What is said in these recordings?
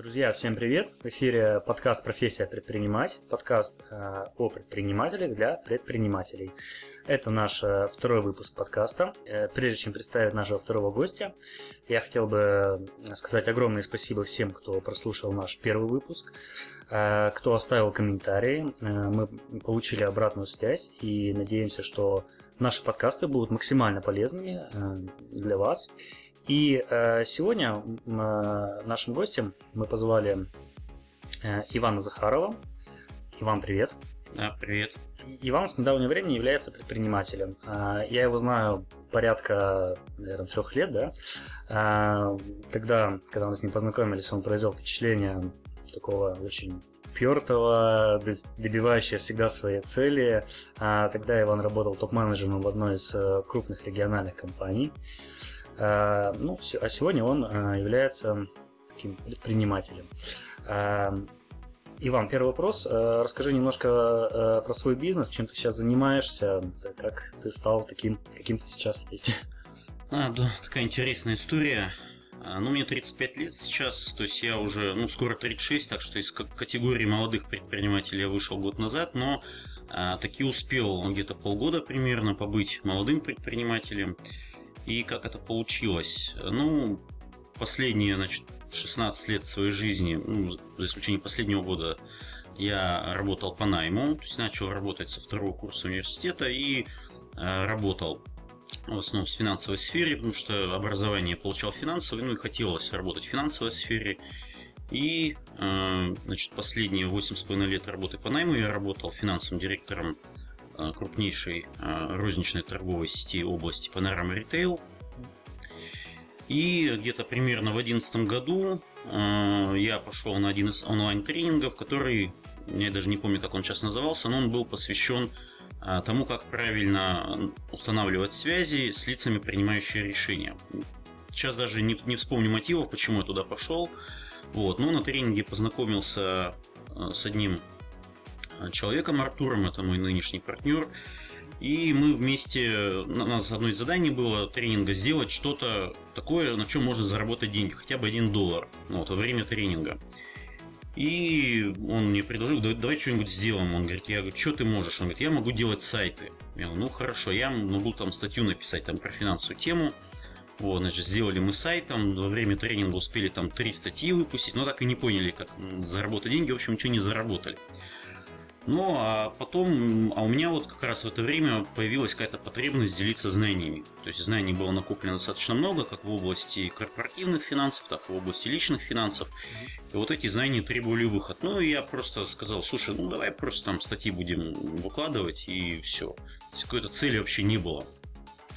Друзья, всем привет! В эфире подкаст «Профессия предпринимать», подкаст э, о предпринимателях для предпринимателей. Это наш э, второй выпуск подкаста. Э, прежде чем представить нашего второго гостя, я хотел бы сказать огромное спасибо всем, кто прослушал наш первый выпуск, кто оставил комментарии. Мы получили обратную связь и надеемся, что наши подкасты будут максимально полезными для вас. И э, сегодня э, нашим гостем мы позвали э, Ивана Захарова. Иван, привет. Да, привет. Иван с недавнего времени является предпринимателем. Э, я его знаю порядка, наверное, трех лет, да. Э, тогда, когда мы с ним познакомились, он произвел впечатление такого очень пертого, добивающего всегда своей цели. А тогда Иван работал топ-менеджером в одной из э, крупных региональных компаний. А, ну, а сегодня он а, является таким предпринимателем. А, Иван, первый вопрос. Расскажи немножко про свой бизнес, чем ты сейчас занимаешься, как ты стал таким, каким ты сейчас есть. А, да, такая интересная история. Ну, мне 35 лет сейчас, то есть я уже, ну, скоро 36, так что из категории молодых предпринимателей я вышел год назад, но а, таки успел где-то полгода примерно побыть молодым предпринимателем. И как это получилось? Ну, последние, значит, 16 лет своей жизни, ну, за исключением последнего года, я работал по найму, то есть начал работать со второго курса университета и э, работал в основном в финансовой сфере, потому что образование получал финансовое, ну и хотелось работать в финансовой сфере. И э, значит, последние 8,5 лет работы по найму я работал финансовым директором крупнейшей э, розничной торговой сети области Panorama Retail. И где-то примерно в 2011 году э, я пошел на один из онлайн-тренингов, который, я даже не помню, как он сейчас назывался, но он был посвящен тому, как правильно устанавливать связи с лицами, принимающими решения. Сейчас даже не, не вспомню мотивов, почему я туда пошел. Вот. Но на тренинге познакомился с одним человеком Артуром, это мой нынешний партнер. И мы вместе, у нас одно из заданий было тренинга сделать что-то такое, на чем можно заработать деньги, хотя бы один доллар вот, во время тренинга. И он мне предложил, давай, давай что-нибудь сделаем. Он говорит, я говорю, что ты можешь? Он говорит, я могу делать сайты. Я говорю, ну хорошо, я могу там статью написать там про финансовую тему. Вот, значит, сделали мы сайт, там во время тренинга успели там три статьи выпустить, но так и не поняли, как заработать деньги, в общем, ничего не заработали. Ну, а потом, а у меня вот как раз в это время появилась какая-то потребность делиться знаниями. То есть знаний было накоплено достаточно много, как в области корпоративных финансов, так и в области личных финансов. И вот эти знания требовали выход. Ну, и я просто сказал, слушай, ну давай просто там статьи будем выкладывать и все. То есть какой-то цели вообще не было.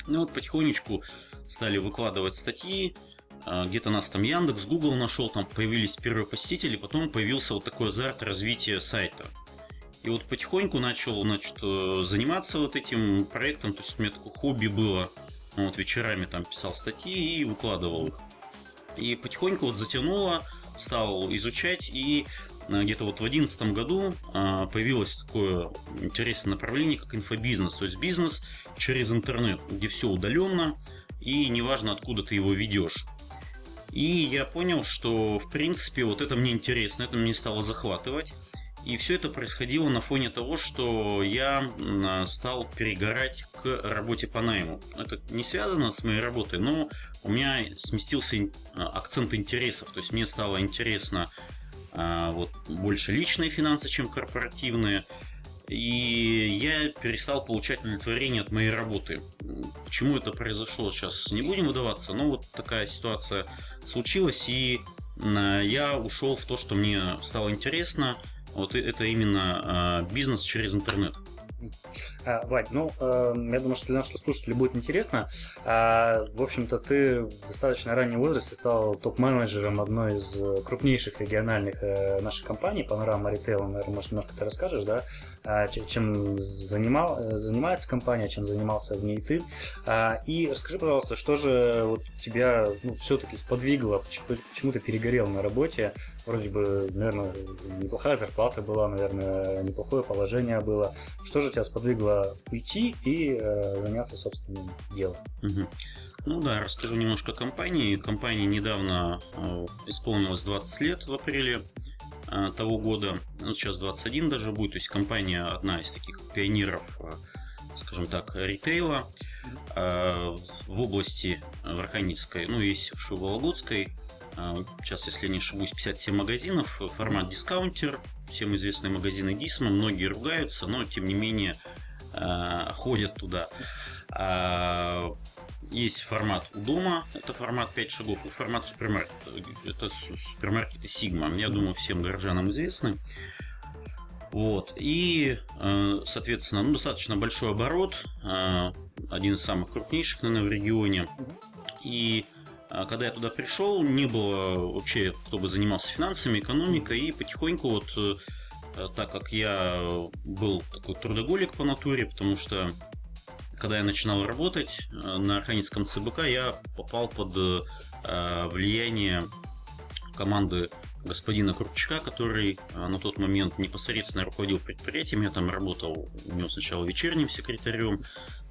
Ну вот потихонечку стали выкладывать статьи, а, где-то нас там Яндекс, Google нашел, там появились первые посетители, потом появился вот такой азарт развития сайта. И вот потихоньку начал значит, э, заниматься вот этим проектом. То есть у меня такое хобби было. Вот вечерами там писал статьи и выкладывал их. И потихоньку вот затянуло, стал изучать и э, где-то вот в 2011 году э, появилось такое интересное направление, как инфобизнес, то есть бизнес через интернет, где все удаленно и неважно откуда ты его ведешь. И я понял, что в принципе вот это мне интересно, это мне стало захватывать. И все это происходило на фоне того, что я стал перегорать к работе по найму. Это не связано с моей работой, но у меня сместился акцент интересов. То есть мне стало интересно а, вот, больше личные финансы, чем корпоративные. И я перестал получать удовлетворение от моей работы. Почему это произошло, сейчас не будем выдаваться, но вот такая ситуация случилась, и я ушел в то, что мне стало интересно – вот это именно а, бизнес через интернет. А, Вадь, ну, э, я думаю, что для наших слушателей будет интересно. А, в общем-то, ты в достаточно раннем возрасте стал топ-менеджером одной из крупнейших региональных э, наших компаний, Panorama Retail, наверное, может, немножко ты расскажешь, да, чем занимал, занимается компания, чем занимался в ней ты. И расскажи, пожалуйста, что же вот тебя ну, все-таки сподвигло, почему ты перегорел на работе, вроде бы, наверное, неплохая зарплата была, наверное, неплохое положение было. Что же тебя сподвигло уйти и э, заняться собственным делом? Угу. Ну да, расскажу немножко о компании. Компании недавно э, исполнилось 20 лет в апреле э, того года. Ну, сейчас 21 даже будет. То есть компания одна из таких пионеров, э, скажем так, ритейла э, в области Архангельской, ну, есть в Вологодской. Э, сейчас, если не ошибусь, 57 магазинов, формат дискаунтер, всем известные магазины Дисма, многие ругаются, но тем не менее э, ходят туда. А, есть формат у дома, это формат 5 шагов, и формат супермаркета, это супермаркеты Sigma. Я думаю, всем горожанам известны. Вот. И, соответственно, ну, достаточно большой оборот, один из самых крупнейших, наверное, в регионе. И когда я туда пришел, не было вообще, кто бы занимался финансами, экономикой, и потихоньку вот так как я был такой трудоголик по натуре, потому что когда я начинал работать на Архангельском ЦБК, я попал под влияние команды господина Крупчака, который а, на тот момент непосредственно руководил предприятием. Я там работал у него сначала вечерним секретарем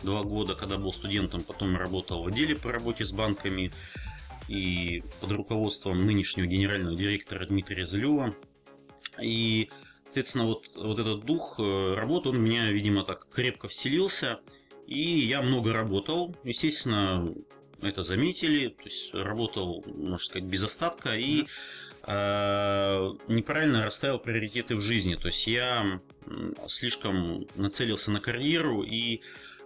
два года, когда был студентом, потом работал в отделе по работе с банками и под руководством нынешнего генерального директора Дмитрия Зелева. И, соответственно, вот, вот этот дух э, работы, он у меня, видимо, так крепко вселился. И я много работал. Естественно, это заметили. То есть работал, можно сказать, без остатка. И Э, неправильно расставил приоритеты в жизни. То есть я слишком нацелился на карьеру и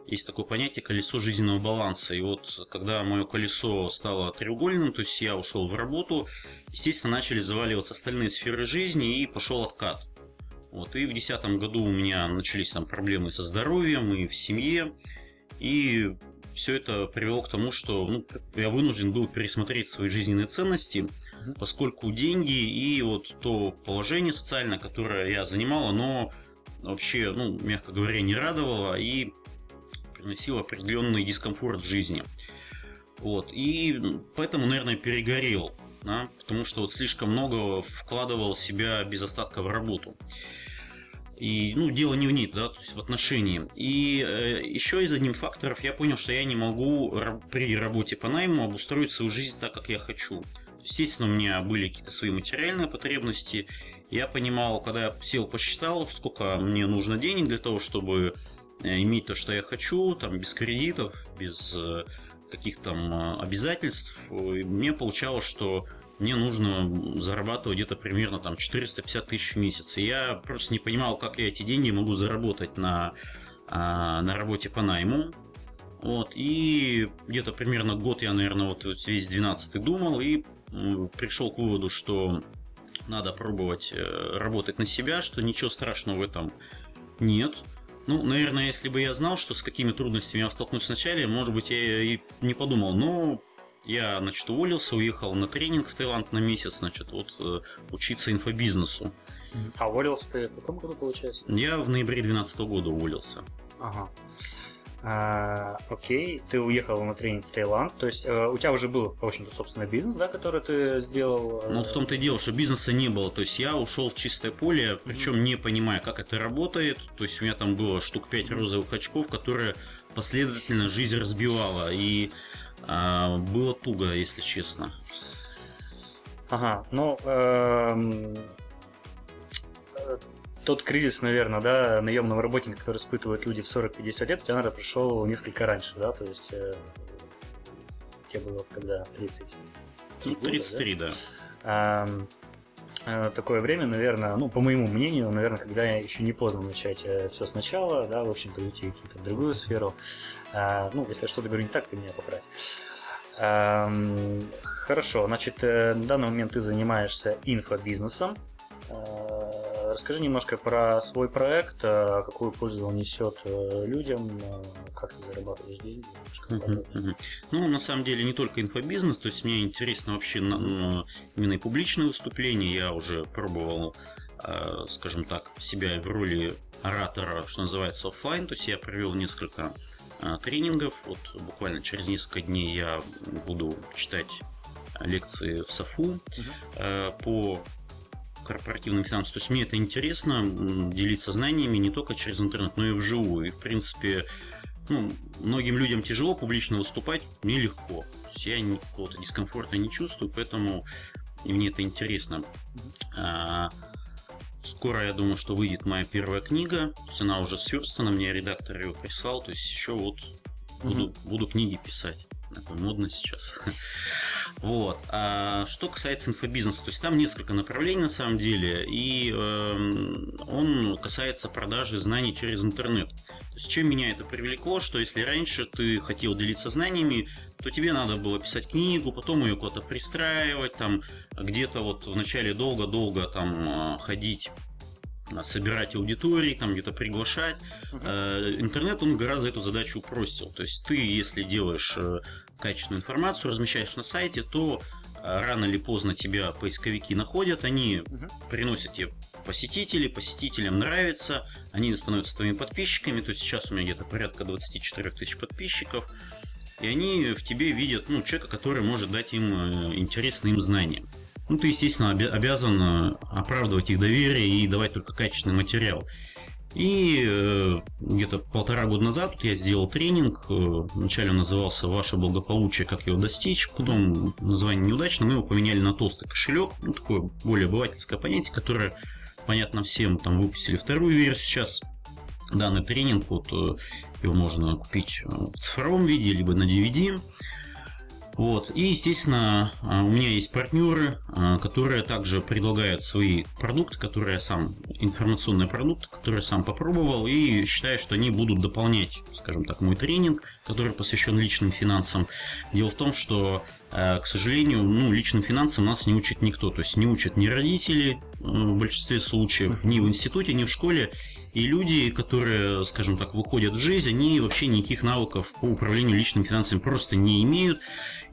есть такое понятие колесо жизненного баланса. И вот когда мое колесо стало треугольным, то есть я ушел в работу, естественно, начали заваливаться остальные сферы жизни и пошел откат. Вот, и в 2010 году у меня начались там проблемы со здоровьем и в семье. И все это привело к тому, что ну, я вынужден был пересмотреть свои жизненные ценности – поскольку деньги и вот то положение социальное, которое я занимал, оно вообще, ну, мягко говоря, не радовало и приносило определенный дискомфорт в жизни. Вот. И поэтому, наверное, перегорел, да, потому что вот слишком много вкладывал себя без остатка в работу. И, ну, дело не в ней, да, то есть в отношении. И э, еще из одним факторов я понял, что я не могу при работе по найму обустроить свою жизнь так, как я хочу. Естественно, у меня были какие-то свои материальные потребности. Я понимал, когда я сел, посчитал, сколько мне нужно денег для того, чтобы иметь то, что я хочу, там, без кредитов, без э, каких там э, обязательств. И мне получалось, что мне нужно зарабатывать где-то примерно там 450 тысяч в месяц. И я просто не понимал, как я эти деньги могу заработать на, а, на работе по найму. Вот, и где-то примерно год я, наверное, вот весь 12 думал и пришел к выводу, что надо пробовать э, работать на себя, что ничего страшного в этом нет. Ну, наверное, если бы я знал, что с какими трудностями я столкнусь вначале, может быть, я и не подумал. Но я, значит, уволился, уехал на тренинг в Таиланд на месяц, значит, вот э, учиться инфобизнесу. А уволился ты в каком году, получается? Я в ноябре 2012 года уволился. Ага. А, окей, ты уехал на тренинг в Таиланд, то есть э, у тебя уже был, в общем-то, собственно, бизнес, да, который ты сделал? Э... Ну, в том-то и дело, что бизнеса не было, то есть я ушел в чистое поле, причем mm-hmm. не понимая, как это работает, то есть у меня там было штук 5 розовых очков, которые последовательно жизнь разбивала, и э, было туго, если честно. Ага, ну, э, тот кризис, наверное, да, наемного работника, который испытывают люди в 40-50 лет, у тебя, наверное, пришел несколько раньше, да, то есть э, тебе было когда 30? Ну, 33, года, да. да. А, э, такое время, наверное, ну, по моему мнению, наверное, когда еще не поздно начать э, все сначала, да, в общем-то, уйти в другую сферу. А, ну, если я что-то говорю не так, ты меня поправь. А, хорошо, значит, э, на данный момент ты занимаешься инфобизнесом. Расскажи немножко про свой проект, э, какую пользу он несет э, людям, э, как ты зарабатываешь деньги. Ну, на самом деле, не только инфобизнес, то есть мне интересно вообще именно и публичные выступления. Я уже пробовал, скажем так, себя в роли оратора, что называется, офлайн. То есть я провел несколько тренингов. Вот буквально через несколько дней я буду читать лекции в САФУ угу. по корпоративным финансам. То есть мне это интересно, делиться знаниями не только через интернет, но и вживую. И, в принципе, ну, многим людям тяжело публично выступать, мне легко. То есть я какого-то дискомфорта не чувствую, поэтому мне это интересно. А, скоро, я думаю, что выйдет моя первая книга. То есть она уже сверстана, мне редактор ее прислал. То есть еще вот буду, буду книги писать. Это модно сейчас. Вот. А что касается инфобизнеса, то есть там несколько направлений на самом деле, и э, он касается продажи знаний через интернет. То есть чем меня это привлекло, что если раньше ты хотел делиться знаниями, то тебе надо было писать книгу, потом ее куда-то пристраивать, там где-то вот вначале долго-долго там а, ходить а, собирать аудитории, там где-то приглашать. Uh-huh. Интернет, он гораздо эту задачу упростил. То есть ты, если делаешь э, качественную информацию, размещаешь на сайте, то э, рано или поздно тебя поисковики находят, они uh-huh. приносят тебе посетителей, посетителям нравится, они становятся твоими подписчиками, то есть сейчас у меня где-то порядка 24 тысяч подписчиков, и они в тебе видят ну, человека, который может дать им интересные им знания ну, ты, естественно, обязан э, оправдывать их доверие и давать только качественный материал. И э, где-то полтора года назад я сделал тренинг. Э, вначале он назывался «Ваше благополучие. Как его достичь». Потом название неудачно. Мы его поменяли на толстый кошелек. Ну, такое более обывательское понятие, которое понятно всем. Там выпустили вторую версию сейчас. Данный тренинг, вот э, его можно купить в цифровом виде, либо на DVD. Вот. И, естественно, а, у меня есть партнеры, а, которые также предлагают свои продукты, которые я сам, информационные продукты, которые я сам попробовал, и считаю, что они будут дополнять, скажем так, мой тренинг, который посвящен личным финансам. Дело в том, что, а, к сожалению, ну, личным финансам нас не учит никто. То есть не учат ни родители в большинстве случаев, ни в институте, ни в школе. И люди, которые, скажем так, выходят в жизнь, они вообще никаких навыков по управлению личными финансами просто не имеют.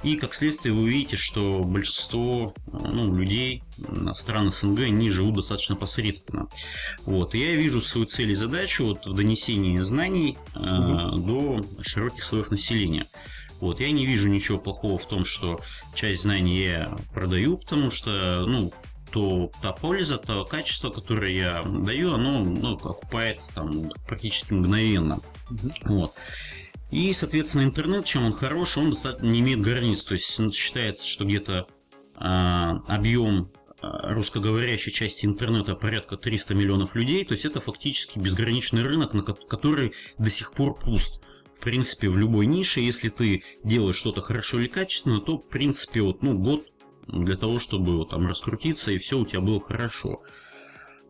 И как следствие вы увидите, что большинство ну, людей стран СНГ они живут достаточно посредственно. Вот. И я вижу свою цель и задачу вот, в донесении знаний э, до широких слоев населения. Вот, я не вижу ничего плохого в том, что часть знаний я продаю, потому что, ну, то та польза, то качество, которое я даю, оно ну, окупается там практически мгновенно. Угу. Вот. И, соответственно, интернет, чем он хорош, он достаточно не имеет границ. То есть считается, что где-то а, объем а, русскоговорящей части интернета порядка 300 миллионов людей. То есть это фактически безграничный рынок, на который до сих пор пуст. В принципе, в любой нише, если ты делаешь что-то хорошо или качественно, то, в принципе, вот, ну, год для того, чтобы вот, там раскрутиться и все у тебя было хорошо.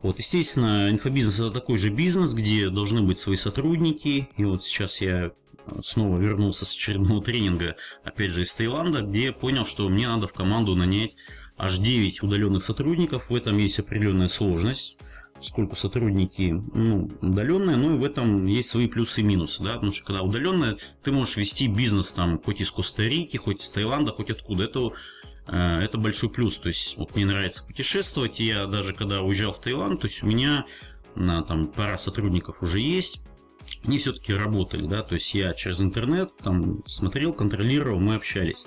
Вот, естественно, инфобизнес это такой же бизнес, где должны быть свои сотрудники. И вот сейчас я снова вернулся с очередного тренинга, опять же из Таиланда, где понял, что мне надо в команду нанять аж 9 удаленных сотрудников. В этом есть определенная сложность поскольку сотрудники ну, удаленные, но и в этом есть свои плюсы и минусы, да, потому что когда удаленные, ты можешь вести бизнес там хоть из Коста-Рики, хоть из Таиланда, хоть откуда. Это, э, это большой плюс. То есть вот мне нравится путешествовать, я даже когда уезжал в Таиланд, то есть у меня на там пара сотрудников уже есть, они все-таки работали, да, то есть я через интернет там смотрел, контролировал, мы общались.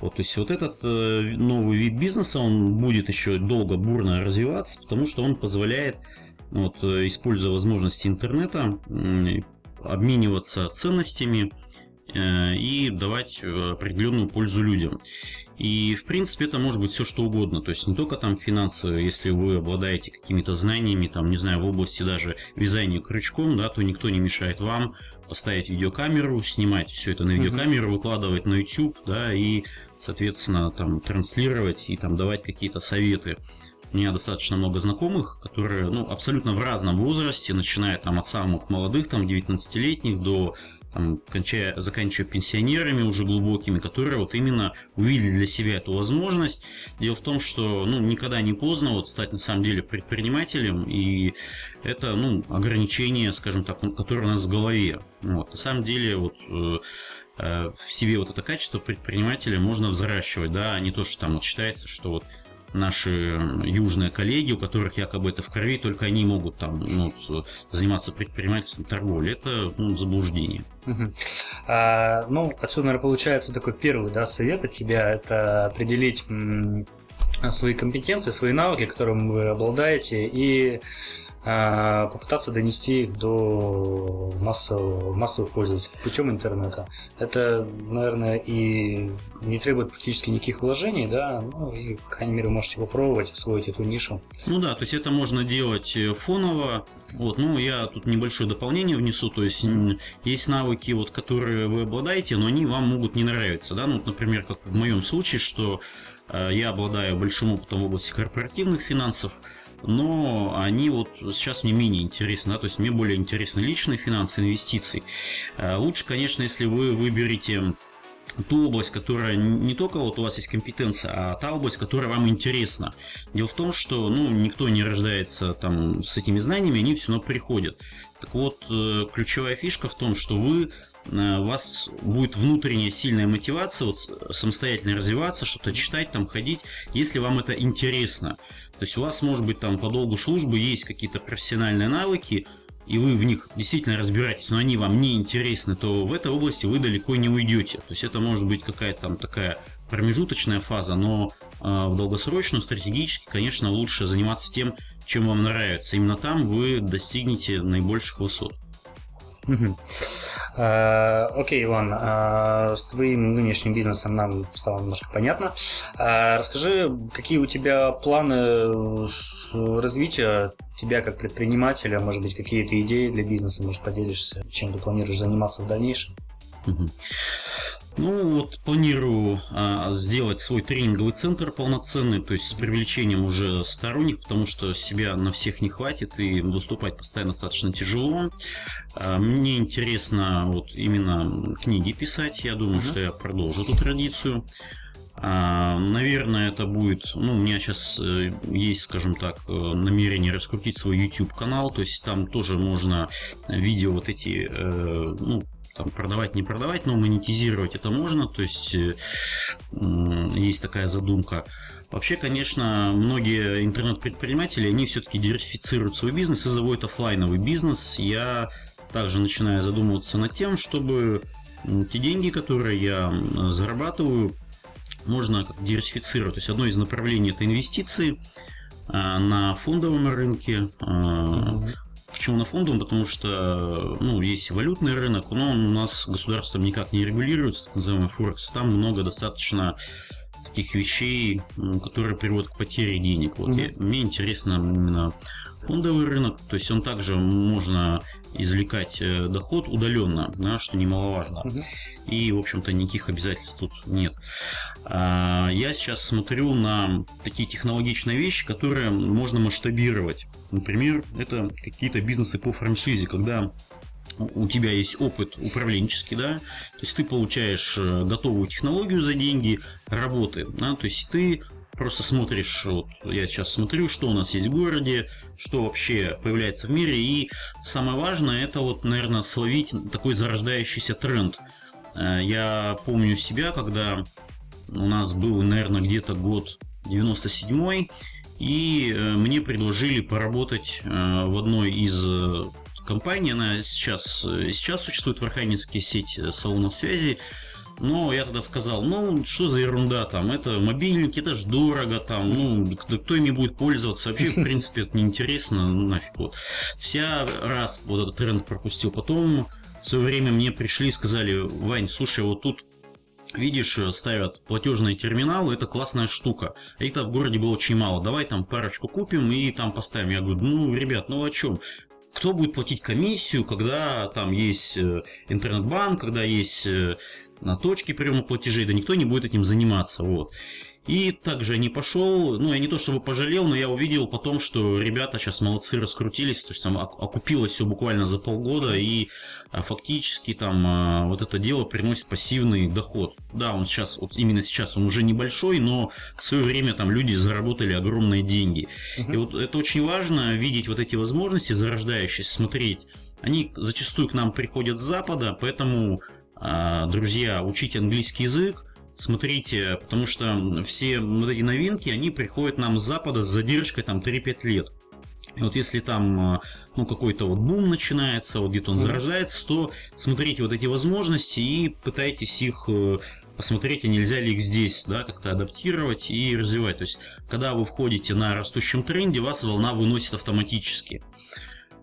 Вот, то есть вот этот э, новый вид бизнеса, он будет еще долго бурно развиваться, потому что он позволяет, вот, э, используя возможности интернета, э, обмениваться ценностями э, и давать э, определенную пользу людям. И, в принципе, это может быть все что угодно. То есть не только там финансы, если вы обладаете какими-то знаниями, там, не знаю, в области даже вязания крючком, да, то никто не мешает вам поставить видеокамеру, снимать все это на видеокамеру, выкладывать на YouTube, да, и, соответственно, там транслировать и там давать какие-то советы. У меня достаточно много знакомых, которые, ну, абсолютно в разном возрасте, начиная там от самых молодых, там, 19-летних до там, кончая, заканчивая пенсионерами уже глубокими, которые вот именно увидели для себя эту возможность. Дело в том, что ну, никогда не поздно вот стать на самом деле предпринимателем, и это ну, ограничение, скажем так, которое у нас в голове. Вот. На самом деле вот э, э, в себе вот это качество предпринимателя можно взращивать, да, а не то, что там вот считается, что вот наши южные коллеги, у которых якобы это в крови, только они могут там ну, заниматься предпринимательством, торговлей. Это ну, заблуждение. А, ну, отсюда, наверное, получается такой первый да, совет от тебя, это определить свои компетенции, свои навыки, которыми вы обладаете, и попытаться донести их до массового, массовых пользователей путем интернета. Это, наверное, и не требует практически никаких вложений, да, ну и, по крайней мере, можете попробовать освоить эту нишу. Ну да, то есть это можно делать э, фоново, вот, ну я тут небольшое дополнение внесу, то есть есть навыки, вот, которые вы обладаете, но они вам могут не нравиться, да, ну, вот, например, как в моем случае, что э, я обладаю большим опытом в области корпоративных финансов, но они вот сейчас мне менее интересны, да, то есть мне более интересны личные финансы, инвестиции. Э, лучше, конечно, если вы выберете ту область, которая не только вот у вас есть компетенция, а та область, которая вам интересна. Дело в том, что ну, никто не рождается там с этими знаниями, они все равно приходят. Так вот, э, ключевая фишка в том, что вы э, у вас будет внутренняя сильная мотивация вот, самостоятельно развиваться, что-то читать, там ходить, если вам это интересно. То есть у вас, может быть, там по долгу службы есть какие-то профессиональные навыки, и вы в них действительно разбираетесь, но они вам не интересны, то в этой области вы далеко не уйдете. То есть это может быть какая-то там такая промежуточная фаза, но э, в долгосрочную, стратегически, конечно, лучше заниматься тем, чем вам нравится. Именно там вы достигнете наибольших высот. Э, окей, Иван, э, с твоим нынешним бизнесом нам стало немножко понятно. Э, расскажи, какие у тебя планы развития тебя как предпринимателя, может быть, какие-то идеи для бизнеса, может, поделишься, чем ты планируешь заниматься в дальнейшем? Ну вот планирую а, сделать свой тренинговый центр полноценный, то есть с привлечением уже сторонних, потому что себя на всех не хватит и выступать постоянно достаточно тяжело. А, мне интересно вот именно книги писать. Я думаю, uh-huh. что я продолжу эту традицию. А, наверное, это будет... Ну, у меня сейчас э, есть, скажем так, э, намерение раскрутить свой YouTube канал. То есть там тоже можно видео вот эти, э, ну, там, продавать, не продавать, но монетизировать это можно. То есть есть такая задумка. Вообще, конечно, многие интернет-предприниматели, они все-таки диверсифицируют свой бизнес и заводят офлайновый бизнес. Я также начинаю задумываться над тем, чтобы те деньги, которые я зарабатываю, можно диверсифицировать. То есть одно из направлений это инвестиции а, на фондовом рынке. Mm-hmm. Почему на фондовом? Потому что ну, есть валютный рынок, но он у нас государством никак не регулируется, так называемый Форекс. Там много достаточно таких вещей, которые приводят к потере денег. Вот mm-hmm. мне интересно именно фондовый рынок, то есть он также можно извлекать э, доход удаленно, да, что немаловажно. Угу. И, в общем-то, никаких обязательств тут нет. А, я сейчас смотрю на такие технологичные вещи, которые можно масштабировать. Например, это какие-то бизнесы по франшизе, когда у тебя есть опыт управленческий, да, то есть ты получаешь э, готовую технологию за деньги работы, да, то есть ты просто смотришь, вот я сейчас смотрю, что у нас есть в городе, что вообще появляется в мире, и самое важное, это вот, наверное, словить такой зарождающийся тренд. Э, я помню себя, когда у нас был, наверное, где-то год 97-й, и э, мне предложили поработать э, в одной из компаний, она сейчас, сейчас существует в Архангельске сеть салонов связи, но я тогда сказал, ну, что за ерунда там, это мобильники, это ж дорого там, ну, кто, кто ими будет пользоваться, вообще, в принципе, это неинтересно, ну, нафиг вот. Вся раз вот этот тренд пропустил, потом в свое время мне пришли и сказали, Вань, слушай, вот тут видишь, ставят платежные терминалы, это классная штука. А их в городе было очень мало. Давай там парочку купим и там поставим. Я говорю, ну, ребят, ну о чем? Кто будет платить комиссию, когда там есть э, интернет-банк, когда есть э, на точке приема платежей, да никто не будет этим заниматься. Вот. И также я не пошел, ну я не то чтобы пожалел, но я увидел потом, что ребята сейчас молодцы раскрутились, то есть там окупилось все буквально за полгода, и а, фактически там а, вот это дело приносит пассивный доход. Да, он сейчас, вот именно сейчас он уже небольшой, но в свое время там люди заработали огромные деньги. Uh-huh. И вот это очень важно, видеть вот эти возможности зарождающиеся, смотреть. Они зачастую к нам приходят с Запада, поэтому друзья, учите английский язык, смотрите, потому что все вот эти новинки, они приходят нам с Запада с задержкой там 3-5 лет. И вот если там а, ну, какой-то вот бум начинается, вот где-то он зарождается, то смотрите вот эти возможности и пытайтесь их э, посмотреть, а нельзя ли их здесь, да, как-то адаптировать и развивать. То есть когда вы входите на растущем тренде, вас волна выносит автоматически.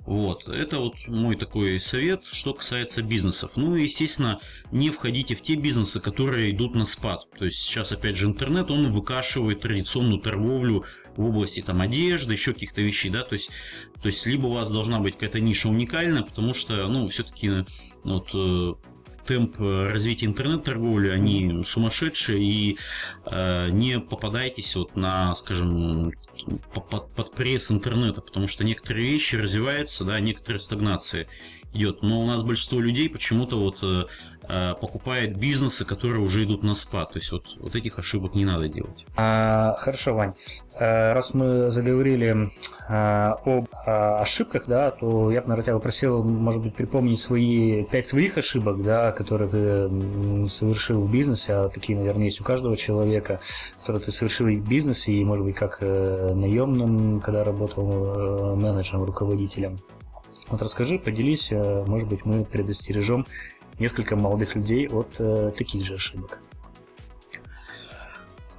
Вот, это вот мой такой совет, что касается бизнесов. Ну, естественно, не входите в те бизнесы, которые идут на спад. То есть сейчас, опять же, интернет, он выкашивает традиционную торговлю в области там одежды, еще каких-то вещей, да, то есть, то есть либо у вас должна быть какая-то ниша уникальная, потому что, ну, все-таки вот э, темп развития интернет-торговли, они сумасшедшие, и э, не попадайтесь вот на, скажем, под, под пресс интернета, потому что некоторые вещи развиваются, да, некоторые стагнации идет. Но у нас большинство людей почему-то вот э, э, покупает бизнесы, которые уже идут на спад. То есть вот, вот этих ошибок не надо делать. А, хорошо, Вань. А, раз мы заговорили а, об ошибках, да, то я бы, наверное, тебя попросил, может быть, припомнить свои пять своих ошибок, да, которые ты совершил в бизнесе, а такие, наверное, есть у каждого человека, которые ты совершил в бизнесе, и, может быть, как э, наемным, когда работал менеджером, руководителем. Вот расскажи, поделись, э, может быть, мы предостережем несколько молодых людей от э, таких же ошибок.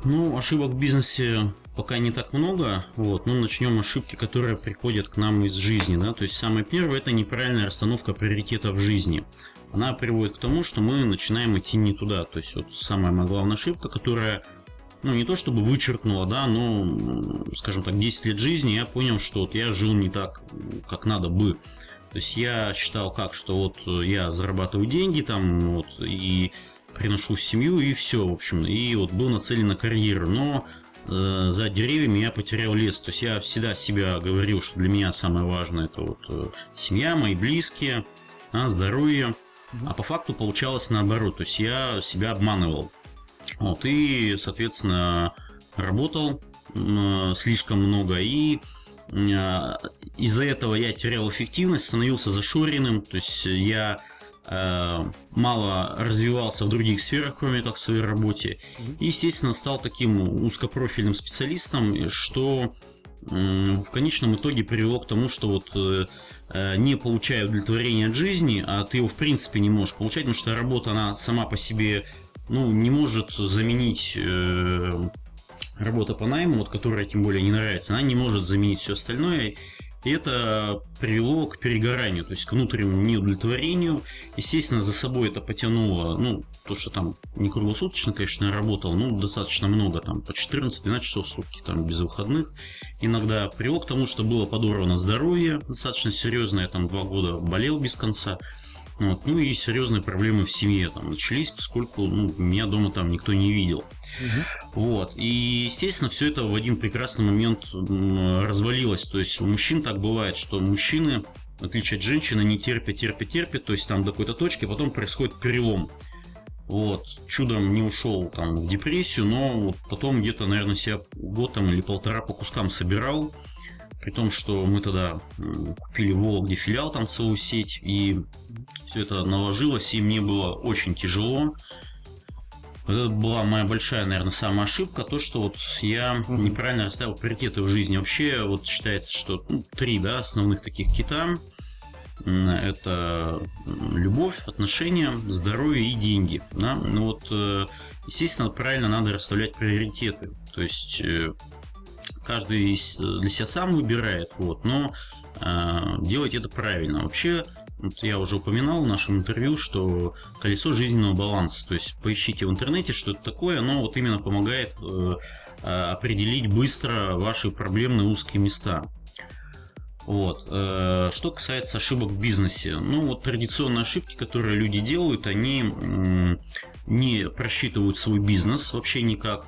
Ну, ошибок в бизнесе пока не так много. Вот, но начнем ошибки, которые приходят к нам из жизни. Да? То есть самое первое это неправильная расстановка приоритетов в жизни. Она приводит к тому, что мы начинаем идти не туда. То есть вот самая моя главная ошибка, которая ну, не то чтобы вычеркнула, да, но, скажем так, 10 лет жизни я понял, что вот я жил не так, как надо бы. То есть я считал как, что вот я зарабатываю деньги там, вот, и приношу в семью, и все, в общем, и вот был нацелен на карьеру, но э, за деревьями я потерял лес. То есть я всегда себя говорил, что для меня самое важное это вот э, семья, мои близкие, а, здоровье. А по факту получалось наоборот. То есть я себя обманывал. Вот, и, соответственно, работал слишком много и э, из-за этого я терял эффективность, становился зашоренным, то есть я э, мало развивался в других сферах, кроме как в своей работе. И, естественно, стал таким узкопрофильным специалистом, что в конечном итоге привело к тому, что вот э, э, не получая удовлетворения от жизни, а ты его в принципе не можешь получать, потому что работа, она сама по себе ну, не может заменить э, работа по найму, вот, которая тем более не нравится, она не может заменить все остальное. И это привело к перегоранию, то есть к внутреннему неудовлетворению. Естественно, за собой это потянуло, ну, то, что там не круглосуточно, конечно, работал, ну, достаточно много, там, по 14-12 часов в сутки, там, без выходных. Иногда привело к тому, что было подорвано здоровье, достаточно серьезное, я там два года болел без конца. Вот. Ну и серьезные проблемы в семье там начались, поскольку ну, меня дома там никто не видел. Угу. Вот. И, естественно, все это в один прекрасный момент развалилось. То есть у мужчин так бывает, что мужчины, в отличие от женщины, не терпят, терпят, терпят. То есть там до какой-то точки потом происходит перелом. Вот, чудом не ушел там в депрессию, но вот потом где-то, наверное, себя год там или полтора по кускам собирал. При том, что мы тогда купили в Вологде филиал, там целую сеть, и все это наложилось, и мне было очень тяжело. Это была моя большая, наверное, самая ошибка, то, что вот я неправильно расставил приоритеты в жизни. Вообще, вот считается, что ну, три, да, основных таких кита. Это любовь, отношения, здоровье и деньги. Да? Ну вот, э, естественно, правильно надо расставлять приоритеты. То есть э, каждый э, для себя сам выбирает, вот, но э, делать это правильно. Вообще, вот я уже упоминал в нашем интервью, что колесо жизненного баланса. То есть поищите в интернете, что это такое. Оно вот именно помогает э, э определить быстро ваши проблемные узкие места. Вот. Э, что касается ошибок в бизнесе. Ну вот традиционные ошибки, которые люди делают, они не просчитывают свой бизнес вообще никак.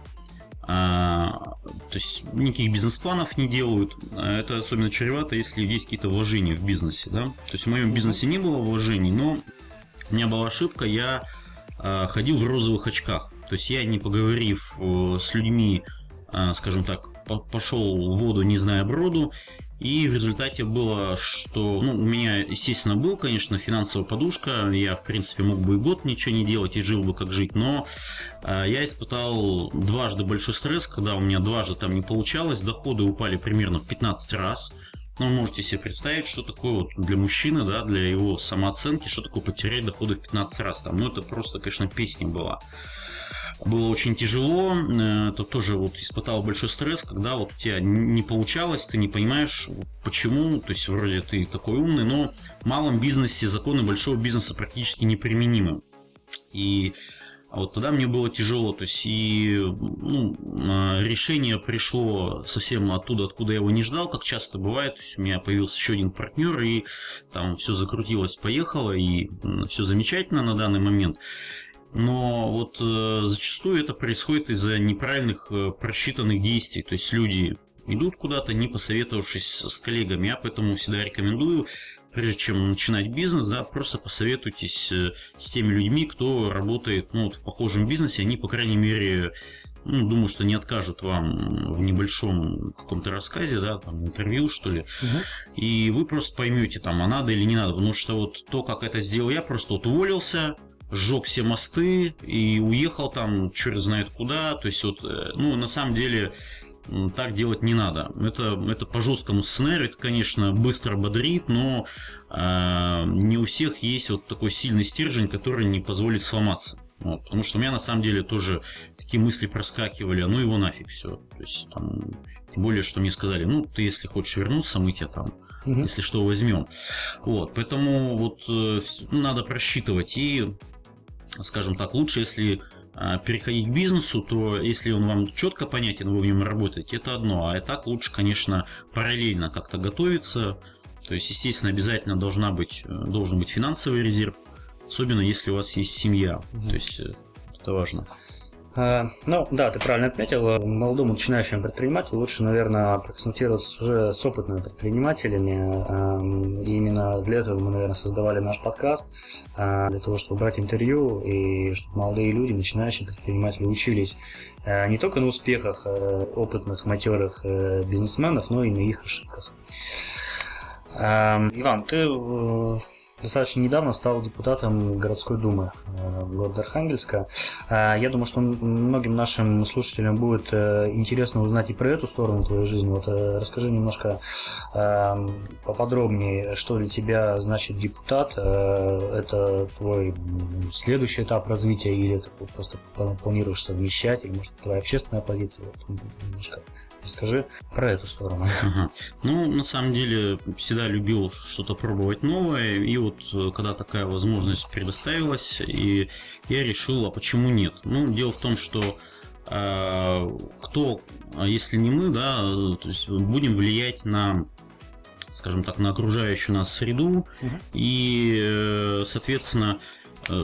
А, то есть никаких бизнес-планов не делают. А это особенно чревато, если есть какие-то вложения в бизнесе. Да? То есть в моем бизнесе не было вложений, но у меня была ошибка, я а, ходил в розовых очках. То есть я, не поговорив э, с людьми, скажем так, пошел в воду, не зная броду, и в результате было, что ну, у меня, естественно, был, конечно, финансовая подушка. Я, в принципе, мог бы и год ничего не делать и жил бы как жить. Но э, я испытал дважды большой стресс, когда у меня дважды там не получалось. Доходы упали примерно в 15 раз. Ну, можете себе представить, что такое вот для мужчины, да, для его самооценки, что такое потерять доходы в 15 раз. Там, ну, это просто, конечно, песня была. Было очень тяжело, э, то тоже вот испытал большой стресс, когда вот у тебя не получалось, ты не понимаешь, почему, то есть вроде ты такой умный, но в малом бизнесе законы большого бизнеса практически неприменимы. И вот тогда мне было тяжело, то есть и ну, решение пришло совсем оттуда, откуда я его не ждал, как часто бывает. То есть у меня появился еще один партнер, и там все закрутилось, поехало, и все замечательно на данный момент. Но вот э, зачастую это происходит из-за неправильных э, просчитанных действий. То есть люди идут куда-то, не посоветовавшись с коллегами. Я поэтому всегда рекомендую прежде чем начинать бизнес, да, просто посоветуйтесь э, с теми людьми, кто работает ну, вот в похожем бизнесе. Они, по крайней мере, ну, думаю, что не откажут вам в небольшом каком-то рассказе, да, там, интервью, что ли. Угу. И вы просто поймете, там, а надо или не надо. Потому что вот то, как это сделал я, просто вот уволился, сжег все мосты и уехал там черт знает куда. То есть вот, э, ну, на самом деле, так делать не надо. Это, это по жесткому сценарию, это, конечно, быстро бодрит, но э, не у всех есть вот такой сильный стержень, который не позволит сломаться. Вот, потому что у меня на самом деле тоже такие мысли проскакивали, а ну его нафиг все. То есть там, тем более, что мне сказали, ну ты если хочешь вернуться, мы тебя там, угу. если что, возьмем. Вот, поэтому вот э, надо просчитывать и, скажем так, лучше, если а, переходить к бизнесу, то если он вам четко понятен, вы в нем работаете, это одно. А и так лучше, конечно, параллельно как-то готовиться. То есть, естественно, обязательно должна быть, э, должен быть финансовый резерв, особенно если у вас есть семья. То есть, э, это важно. А, ну, да, ты правильно отметил. Молодому начинающему предпринимателю лучше, наверное, проконсультироваться уже с опытными предпринимателями. И именно для этого мы, наверное, создавали наш подкаст, а, для того, чтобы брать интервью и чтобы молодые люди, начинающие предприниматели, учились а, не только на успехах опытных, матерых э, бизнесменов, но и на их ошибках. Иван, ты э, достаточно недавно стал депутатом городской думы э, города Архангельска. Э, я думаю, что многим нашим слушателям будет э, интересно узнать и про эту сторону твоей жизни. Вот расскажи немножко поподробнее, что для тебя значит депутат. Это твой следующий этап развития или ты просто планируешь совмещать, или может твоя общественная позиция? Вот, немножко Расскажи про эту сторону. Ага. Ну, на самом деле, всегда любил что-то пробовать новое, и вот э, когда такая возможность предоставилась, и я решил, а почему нет? Ну, дело в том, что э, кто, а если не мы, да, то есть будем влиять на скажем так, на окружающую нас среду, угу. и, э, соответственно,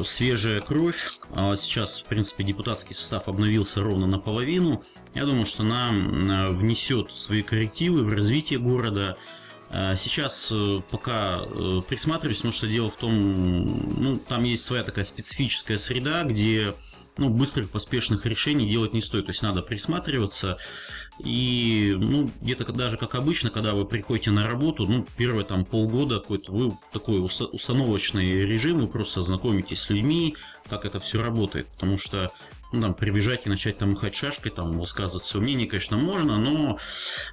свежая кровь. А сейчас, в принципе, депутатский состав обновился ровно наполовину. Я думаю, что она э, внесет свои коррективы в развитие города. Э, сейчас пока присматриваюсь, потому что дело в том, ну, там есть своя такая специфическая среда, где ну, быстрых, поспешных решений делать не стоит. То есть надо присматриваться. И, ну, где-то даже как обычно, когда вы приходите на работу, ну, первые там полгода какой-то, вы такой установочный режим, вы просто знакомитесь с людьми, как это все работает. Потому что, ну, там, прибежать и начать там махать шашкой, там, высказывать свое мнение, конечно, можно, но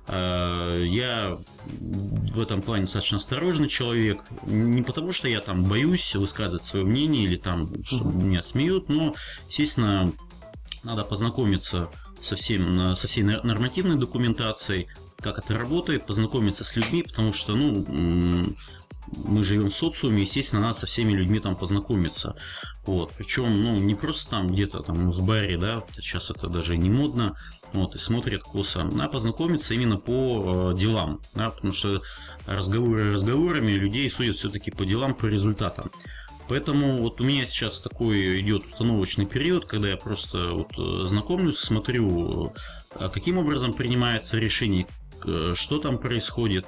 э, я в этом плане достаточно осторожный человек. Не потому, что я там боюсь высказывать свое мнение или там, что меня смеют, но, естественно, надо познакомиться со, всем, со всей нормативной документацией, как это работает, познакомиться с людьми, потому что, ну, мы живем в социуме, естественно, надо со всеми людьми там познакомиться. Вот. Причем, ну, не просто там где-то там в баре, да, сейчас это даже не модно, вот, и смотрят косо, а познакомиться именно по э, делам, да, потому что разговоры разговорами людей судят все-таки по делам, по результатам. Поэтому вот у меня сейчас такой идет установочный период, когда я просто вот э, знакомлюсь, смотрю, э, каким образом принимается решение, что там происходит.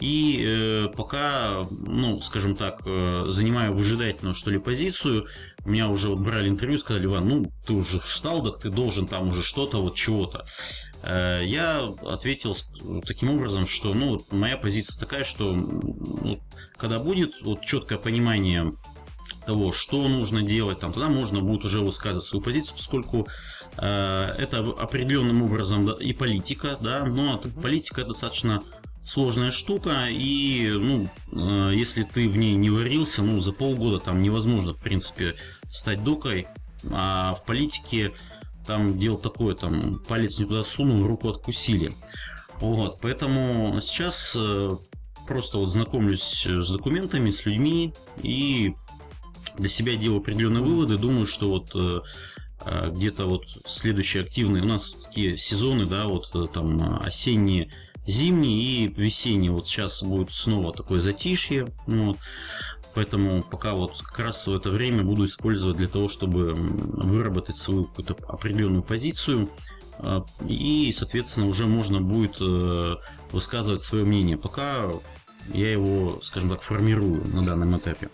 И э, пока, ну, скажем так, э, занимаю выжидательную, что ли, позицию, у меня уже вот брали интервью, сказали, Иван, ну, ты уже встал, так ты должен там уже что-то, вот чего-то. Э, я ответил таким образом, что, ну, вот моя позиция такая, что ну, когда будет вот четкое понимание того, что нужно делать, там, тогда можно будет уже высказывать свою позицию, поскольку э, это определенным образом да, и политика, да, но политика достаточно сложная штука, и ну, э, если ты в ней не варился, ну, за полгода там невозможно, в принципе, стать докой, а в политике там дело такое, там палец не туда сунул, руку откусили. Вот, поэтому сейчас э, просто вот знакомлюсь с документами, с людьми и для себя делаю определенные выводы. Думаю, что вот э, э, где-то вот следующие активные у нас такие сезоны, да, вот там осенние, зимние и весенние. Вот сейчас будет снова такое затишье. Вот. Поэтому пока вот как раз в это время буду использовать для того, чтобы выработать свою какую-то определенную позицию. И, соответственно, уже можно будет э, высказывать свое мнение. Пока я его, скажем так, формирую на данном этапе.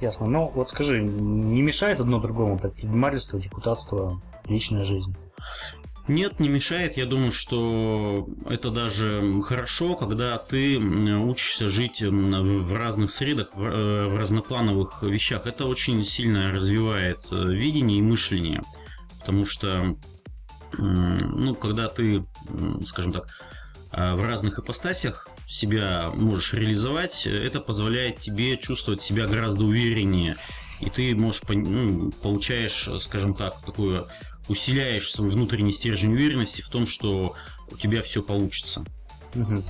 Ясно. Ну, вот скажи, не мешает одно другому предпринимательство, депутатство, личная жизнь? Нет, не мешает. Я думаю, что это даже хорошо, когда ты учишься жить в разных средах, в разноплановых вещах. Это очень сильно развивает э, видение и мышление. Потому что, ну, когда ты, скажем так, э, в разных ипостасях себя можешь реализовать, это позволяет тебе чувствовать себя гораздо увереннее. И ты можешь, ну, получаешь, скажем так, такую усиляешь свой внутренний стержень уверенности в том, что у тебя все получится. Угу.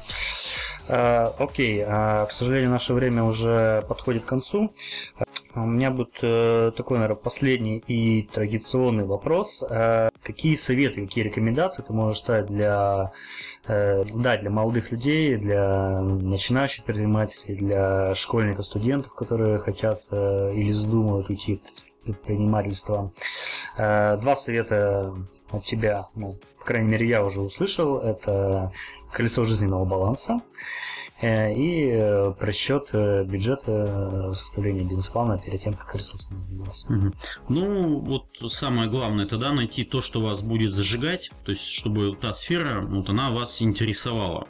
окей, а, к сожалению, наше время уже подходит к концу. У меня будет э, такой, наверное, последний и традиционный вопрос. Э, какие советы, какие рекомендации ты можешь дать для, э, да, для молодых людей, для начинающих предпринимателей, для школьников, студентов, которые хотят или задумывают уйти предпринимательства. Э, два совета от тебя, ну, по крайней мере, я уже услышал. Это колесо жизненного баланса э, и э, просчет бюджета составления бизнес-плана перед тем, как ресурсный бизнес. Угу. Ну, вот самое главное, это да, найти то, что вас будет зажигать, то есть, чтобы та сфера, вот она вас интересовала.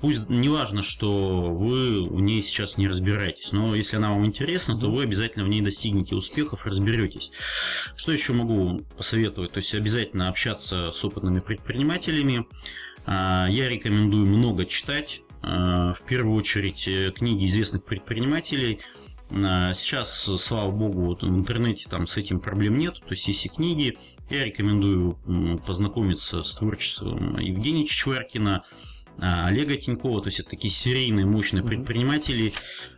Пусть не важно, что вы в ней сейчас не разбираетесь, но если она вам интересна, то вы обязательно в ней достигнете успехов, разберетесь. Что еще могу посоветовать? То есть обязательно общаться с опытными предпринимателями. А, я рекомендую много читать. А, в первую очередь э, книги известных предпринимателей. А, сейчас, слава богу, вот в интернете там с этим проблем нет. То есть есть и книги. Я рекомендую познакомиться с творчеством Евгения Чичваркина, Олега Тинькова, то есть это такие серийные мощные предприниматели.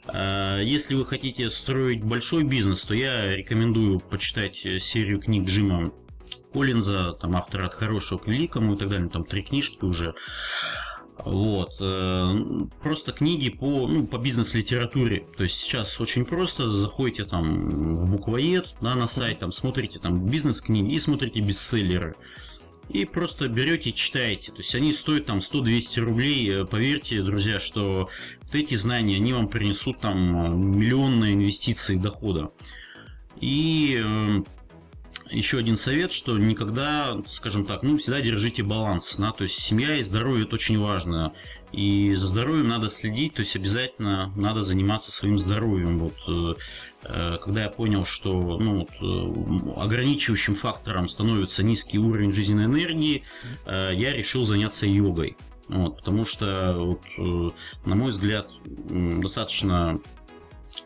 Если вы хотите строить большой бизнес, то я рекомендую почитать э, серию книг Джима Коллинза, там автора от хорошего к великому и так далее, там три книжки уже. Вот. Э, просто книги по, ну, по бизнес-литературе. То есть сейчас очень просто. Заходите там в буквоед да, на сайт, там смотрите там бизнес-книги и смотрите бестселлеры и просто берете и читаете. То есть они стоят там 100-200 рублей. Э, поверьте, друзья, что вот эти знания, они вам принесут там миллионные инвестиции дохода. И э, еще один совет, что никогда, скажем так, ну, всегда держите баланс, да, то есть семья и здоровье это очень важно. И за здоровьем надо следить, то есть обязательно надо заниматься своим здоровьем. Вот э, Э, когда я понял, что ну, э, ограничивающим фактором становится низкий уровень жизненной энергии, я решил заняться йогой. Вот, потому что, вот, на мой взгляд, достаточно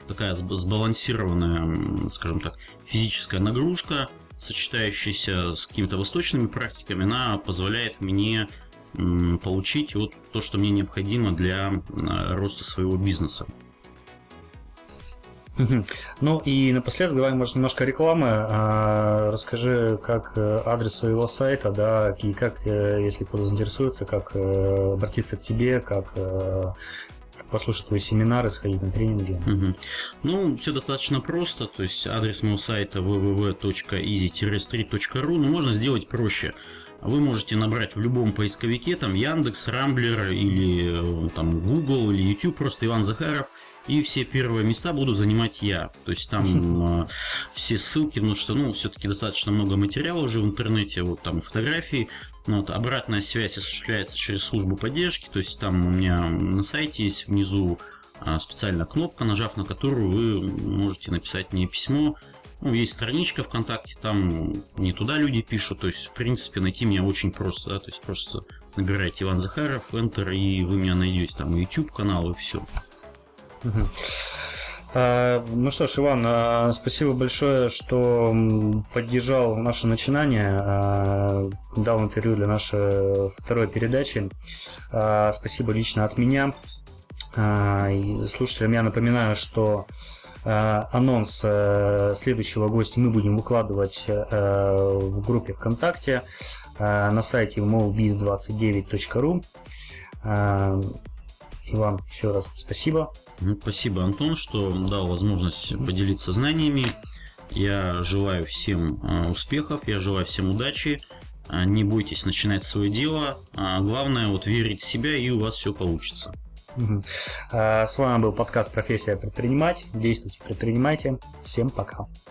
такая сбалансированная, скажем так, физическая нагрузка, сочетающаяся с какими-то восточными практиками, она позволяет мне получить вот то, что мне необходимо для роста своего бизнеса. Ну и напоследок давай, может, немножко рекламы. А, расскажи, как э, адрес своего сайта, да, и как, э, если кто-то заинтересуется, как э, обратиться к тебе, как послушать твои семинары, сходить на тренинги. Угу. Ну, все достаточно просто. То есть адрес моего сайта www.easy-3.ru, но можно сделать проще. Вы можете набрать в любом поисковике, там Яндекс, Рамблер или там Google или YouTube, просто Иван Захаров – и все первые места буду занимать я. То есть там э, все ссылки, потому что, ну, все-таки достаточно много материала уже в интернете, вот там фотографии, ну, вот, обратная связь осуществляется через службу поддержки, то есть там у меня на сайте есть внизу а, специальная кнопка, нажав на которую вы можете написать мне письмо. Ну, есть страничка ВКонтакте, там не туда люди пишут, то есть, в принципе, найти меня очень просто, да, то есть просто набирайте Иван Захаров, Enter, и вы меня найдете, там YouTube канал и все. А, ну что ж, Иван, а, спасибо большое, что поддержал наше начинание, а, дал интервью для нашей второй передачи. Спасибо лично от меня. Слушателям я напоминаю, что анонс э, следующего гостя мы будем выкладывать э, в группе ВКонтакте на сайте mobiz29.ru. Иван, еще раз спасибо. Ну, спасибо, Антон, что дал возможность поделиться знаниями. Я желаю всем э, успехов, я желаю всем удачи. Э, не бойтесь начинать свое дело. А главное вот верить в себя, и у вас все получится. А, с вами был подкаст «Профессия предпринимать». Действуйте, предпринимайте. Всем пока.